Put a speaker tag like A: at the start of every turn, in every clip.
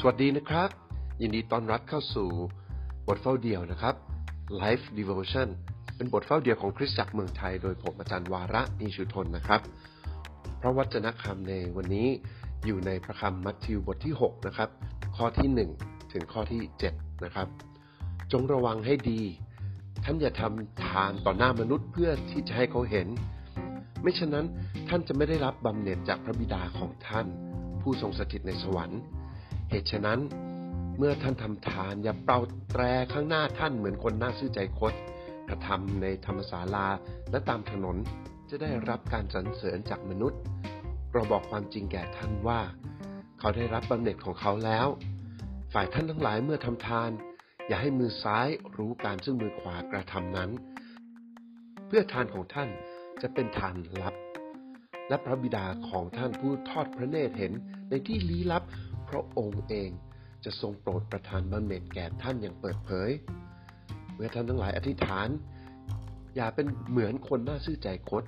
A: สวัสดีนะครับ ยินดีต้อนรับเข้าสู่บทเฝ้าเดี่ยวนะครับ Life Devotion เป็นบทเฝ้าเดี่ยวของคริสตจักรเมืองไทย โดยผมอาจารย์วาระนิชุทนนะครับ พระวจนะคำในวันนี้อยู่ในพระคำมัทธิวบทที่ 6 นะครับ ข้อที่ 1 ถึงข้อที่ 7 นะครับ จงระวังให้ดี ท่านอย่าทำทานต่อหน้ามนุษย์เพื่อที่จะให้เขาเห็น ไม่ฉะนั้นท่านจะไม่ได้รับบำเหน็จจากพระบิดาของท่าน ผู้ทรงสถิตในสวรรค์ เหตุฉะนั้น เมื่อท่านทำทาน อย่าเป่าแตรข้างหน้าท่านเหมือนคนหน้าซื่อใจคดกระทำในธรรมศาลาและตามถนนจะได้รับการสรรเสริญจากมนุษย์ เราบอกความจริงแก่ท่านว่า เขาได้รับบำเหน็จของเขาแล้ว ฝ่ายท่านทั้งหลายเมื่อทำทาน อย่าให้มือซ้ายรู้การซึ่งมือขวากระทำนั้น เพื่อทานของท่านจะเป็นทานลับ และพระบิดาของท่านผู้ทอดพระเนตรเห็นในที่ลี้ลับ พระองค์เองจะทรงโปรดประทานบำเหน็จแก่ท่านอย่างเปิดเผย เมื่อท่านทั้งหลายอธิษฐาน อย่าเป็นเหมือนคนหน้าซื่อใจคด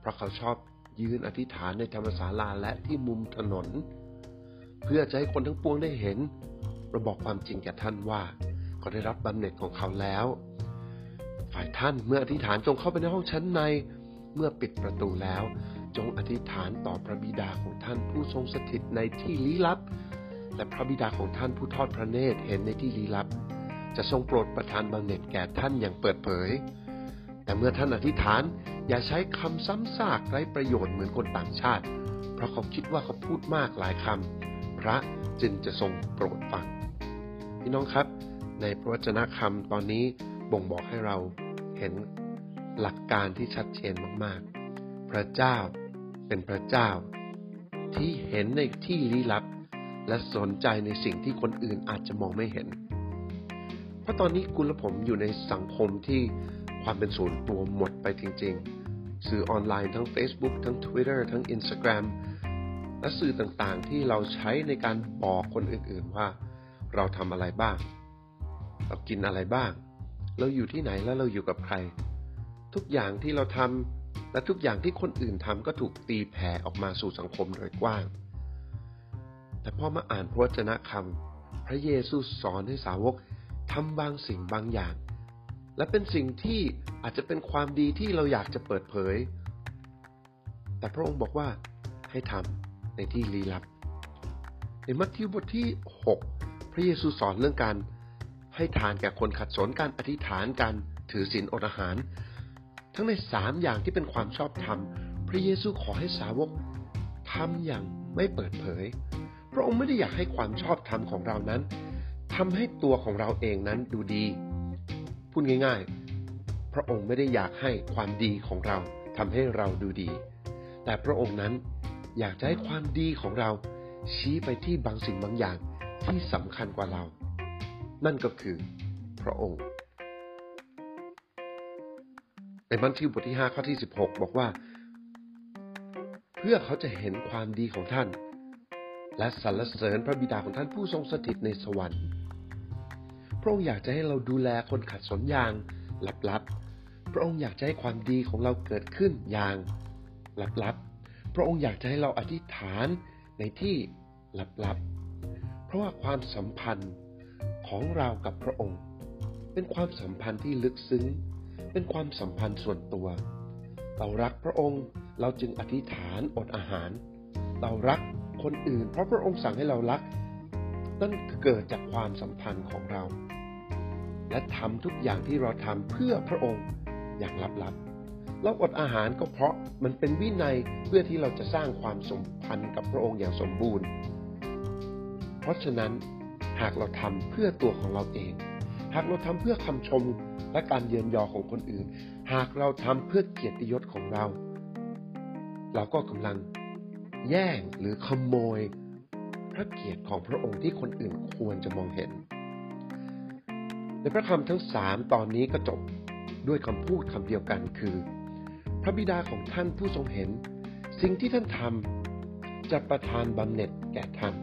A: เพราะเขาชอบยืนอธิษฐานในธรรมศาลาและที่มุมถนน เพื่อจะให้คนทั้งปวงได้เห็นเราบอกความจริงแก่ท่านว่าเขาได้รับบำเหน็จของเขาแล้ว ฝ่ายท่านเมื่ออธิษฐานจงเข้าไปในห้องชั้นใน เมื่อปิดประตูแล้ว จงอธิษฐานต่อพระบิดาของท่านผู้ทรงสถิตในที่ลี้ลับ และพระบิดาของท่านผู้ทอดพระเนตรเห็นในที่ลี้ลับ จะทรงโปรดประทานบำเหน็จแก่ท่านอย่างเปิดเผย แต่เมื่อท่านอธิษฐานอย่าใช้คำซ้ำซากไร้ประโยชน์เหมือนคนต่างชาติ เพราะเขาคิดว่าเขาพูดมากหลายคำพระจึงจะทรงโปรดฟังพี่น้องครับ ในพระวจนะคำตอนนี้บ่งบอกให้เราเห็นหลักการที่ชัดเจนมาก ๆ พระเจ้า เป็นพระเจ้า ที่เห็นในที่ลี้ลับ และสนใจในสิ่งที่คนอื่นอาจจะมองไม่เห็น เพราะตอนนี้คุณและผมอยู่ในสังคมที่ความเป็นส่วนตัวหมดไปจริง ๆ สื่อออนไลน์ทั้ง Facebook ทั้ง Twitter ทั้ง Instagram และสื่อต่างๆ ที่เราใช้ในการบอกคนอื่นๆว่า เราทำอะไรบ้าง เรากินอะไรบ้าง เราอยู่ที่ไหนแล้วเราอยู่กับใคร ทุกอย่างที่เราทำ และทุกอย่างที่คนอื่นทำก็ถูกตีแผ่ออกมาสู่สังคมโดยกว้าง แต่พอมาอ่านพระวจนะคำพระเยซูสอนให้สาวกทำบางสิ่งบางอย่าง และเป็นสิ่งที่อาจจะเป็นความดีที่เราอยากจะเปิดเผย แต่พระองค์บอกว่าให้ทำในที่ลี้ลับ ในมัทธิวบทที่ 6 พระเยซูสอนเรื่องการให้ทานแก่คนขัดสนการอธิษฐานการถือศีลอดอาหาร ทั้งในสามอย่างที่เป็นความชอบธรรม พระเยซูขอให้สาวกทำอย่างไม่เปิดเผย พระองค์ไม่ได้อยากให้ความชอบธรรมของเรานั้นทำให้ตัวของเราเองนั้นดูดี พูดง่าย ๆ พระองค์ไม่ได้อยากให้ความดีของเราทำให้เราดูดี แต่พระองค์นั้นอยากจะให้ความดีของเราชี้ไปที่บางสิ่งบางอย่างที่สำคัญกว่าเรา นั่นก็คือพระองค์ ในมัทธิวบทที่ 5 ข้อที่ 16 บอกว่า เพื่อเขาจะเห็นความดีของท่าน และสรรเสริญพระบิดาของท่านผู้ทรงสถิตในสวรรค์ พระองค์อยากจะให้เราดูแลคนขัดสนอย่างลับๆ พระองค์อยากจะให้ความดีของเราเกิดขึ้นอย่างลับๆ พระองค์อยากจะให้เราอธิษฐานในที่ลับๆ เพราะว่าความสัมพันธ์ของเรากับพระองค์ เป็นความสัมพันธ์ที่ลึกซึ้ง เป็นความสัมพันธ์ส่วนตัว เรารักพระองค์เราจึงอธิษฐานอดอาหาร เรารักคนอื่น เพราะพระองค์สั่งให้เรารัก นั่นเกิดจากความสัมพันธ์ของเรา และทำทุกอย่างที่เราทำเพื่อพระองค์อย่างลับๆ เราอดอาหารก็เพราะมันเป็นวินัยเพื่อที่เราจะสร้างความสัมพันธ์กับพระองค์อย่างสมบูรณ์ เพราะฉะนั้นหากเราทำเพื่อตัวของเราเอง หากเราทำเพื่อคำชม และการเยินยอของคนอื่น หากเราทำเพื่อเกียรติยศของเรา เราก็กำลังแย่งหรือขโมย พระเกียรติของพระองค์ที่คนอื่นควรจะมองเห็น ในพระคำทั้งสามตอนนี้ก็จบด้วยคำพูดคำเดียวกันคือ พระบิดาของท่านผู้ทรงเห็น สิ่งที่ท่านทำจะประทานบำเหน็จแก่ท่าน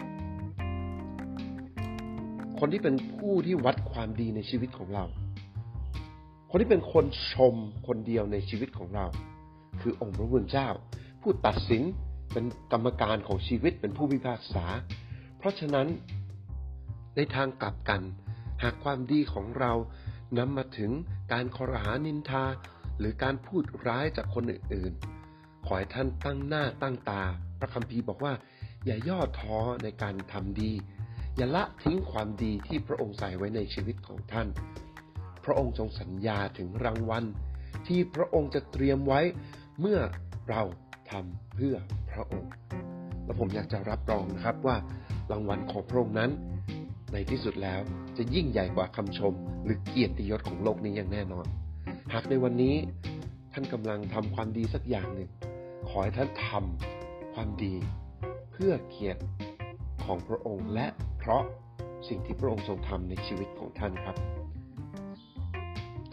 A: คนที่เป็นผู้ที่วัดความดีในชีวิตของเรา คนที่เป็นคนชมคนเดียวในชีวิตของเรา คือองค์พระผู้เป็นเจ้า ผู้ตัดสินเป็นกรรมการของชีวิตเป็นผู้พิพากษา เพราะฉะนั้น ในทางกลับกัน หากความดีของเรานำมาถึงการคอรหานินทา หรือการพูดร้ายจากคนอื่นๆ ขอให้ท่านตั้งหน้าตั้งตา พระคัมภีร์บอกว่า อย่าย่อท้อในการทำดี อย่าละทิ้งความดีที่พระองค์ใส่ไว้ในชีวิตของท่าน พระองค์ทรงสัญญาถึงรางวัลที่พระองค์จะเตรียมไว้เมื่อเราทำเพื่อพระองค์ และผมอยากจะรับรองนะครับว่ารางวัลของพระองค์นั้น ในที่สุดแล้วจะยิ่งใหญ่กว่าคำชม หรือเกียรติยศของโลกนี้อย่างแน่นอน หากในวันนี้ท่านกำลังทำความดีสักอย่างหนึ่ง ขอให้ท่านทำความดี เพื่อเกียรติของพระองค์และเพราะสิ่งที่พระองค์ทรงทำในชีวิตของท่านครับ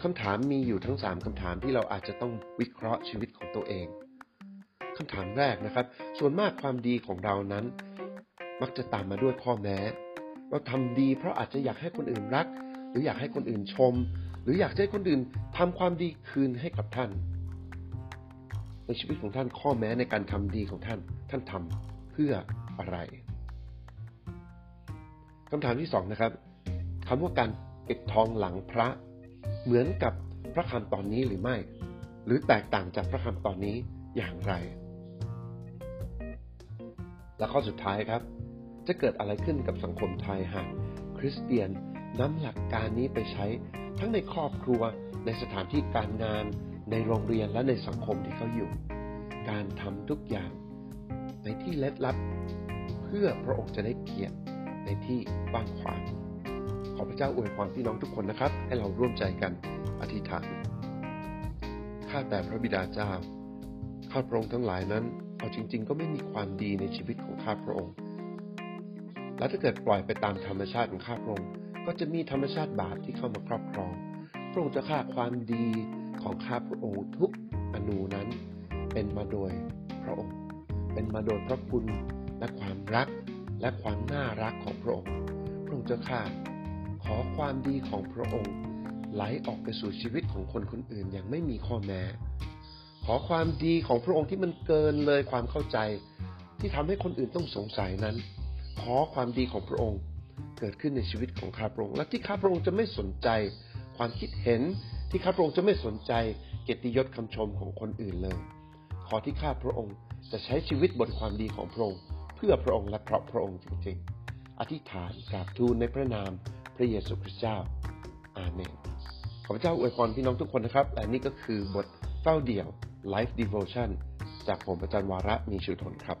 A: คำถามมีอยู่ทั้งสามคำถามที่เราอาจจะต้องวิเคราะห์ชีวิตของตัวเองคำถามแรกนะครับ ส่วนมากความดีของเรานั้น มักจะตามมาด้วยข้อแม้ เราทำดีเพราะอาจจะอยากให้คนอื่นรัก หรืออยากให้คนอื่นชม หรืออยากให้คนอื่นทำความดีคืนให้กับท่าน ในชีวิตของท่านข้อแม้ในการทำดีของท่าน ท่านทำเพื่ออะไรคำถามที่สองนะครับคำว่าการปิดทองหลังพระ เหมือนกับพระคำตอนนี้หรือไม่ หรือแตกต่างจากพระคำตอนนี้อย่างไร และข้อสุดท้ายครับ จะเกิดอะไรขึ้นกับสังคมไทยหากคริสเตียนนำหลักการนี้ไปใช้ทั้งในครอบครัวในสถานที่การงาน ในโรงเรียนและในสังคมที่เขาอยู่ การทำทุกอย่างในที่เล็ดลับ เพื่อพระองค์จะได้เกียรติในที่กว้างขวาง ขอพระเจ้าอวยพรพี่น้องทุกคนนะครับ ให้เราร่วมใจกันอธิษฐาน ข้าแต่พระบิดาเจ้า ข้าพระองค์ทั้งหลายนั้นเอาจริง ๆ ก็ไม่มีความดีในชีวิตของข้าพระองค์ และถ้าเกิดปล่อยไปตามธรรมชาติของข้าพระองค์ ก็จะมีธรรมชาติบาปที่เข้ามาครอบครอง พระองค์จะฆ่าความดีของข้าพระองค์ทุกอนูนั้นเป็นมาโดยพระองค์ เป็นมาโดยพระคุณและความรักและความน่ารักของพระองค์ พระองค์จะฆ่า อความดีของพระองค์ไหลออกไปสู่ชีวิตของคนคนอื่นอย่างไม่มีข้อแม้ ขอความดีของพระองค์ที่มันเกินเลยความเข้าใจ ที่ทำให้คนอื่นต้องสงสัยนั้น ขอความดีของพระองค์เกิดขึ้นในชีวิตของข้าพระองค์และที่ข้าพระองค์จะไม่สนใจ ความคิดเห็นที่ข้าพระองค์จะไม่สนใจเกียรติยศคำชมของคนอื่นเลย ขอที่ข้าพระองค์จะใช้ชีวิตบนความดีของพระองค์ เพื่อพระองค์และเพราะพระองค์จริง ๆ อธิษฐานกราบทูลในพระนาม ระเยซูคริสต์เจ้า อาเมน ขอพระเจ้าอวยพรพี่น้องทุกคนนะครับ และนี่ก็คือบทเฝ้าเดี่ยว Life Devotion จากผมอาจารย์วาระมีชูทนครับ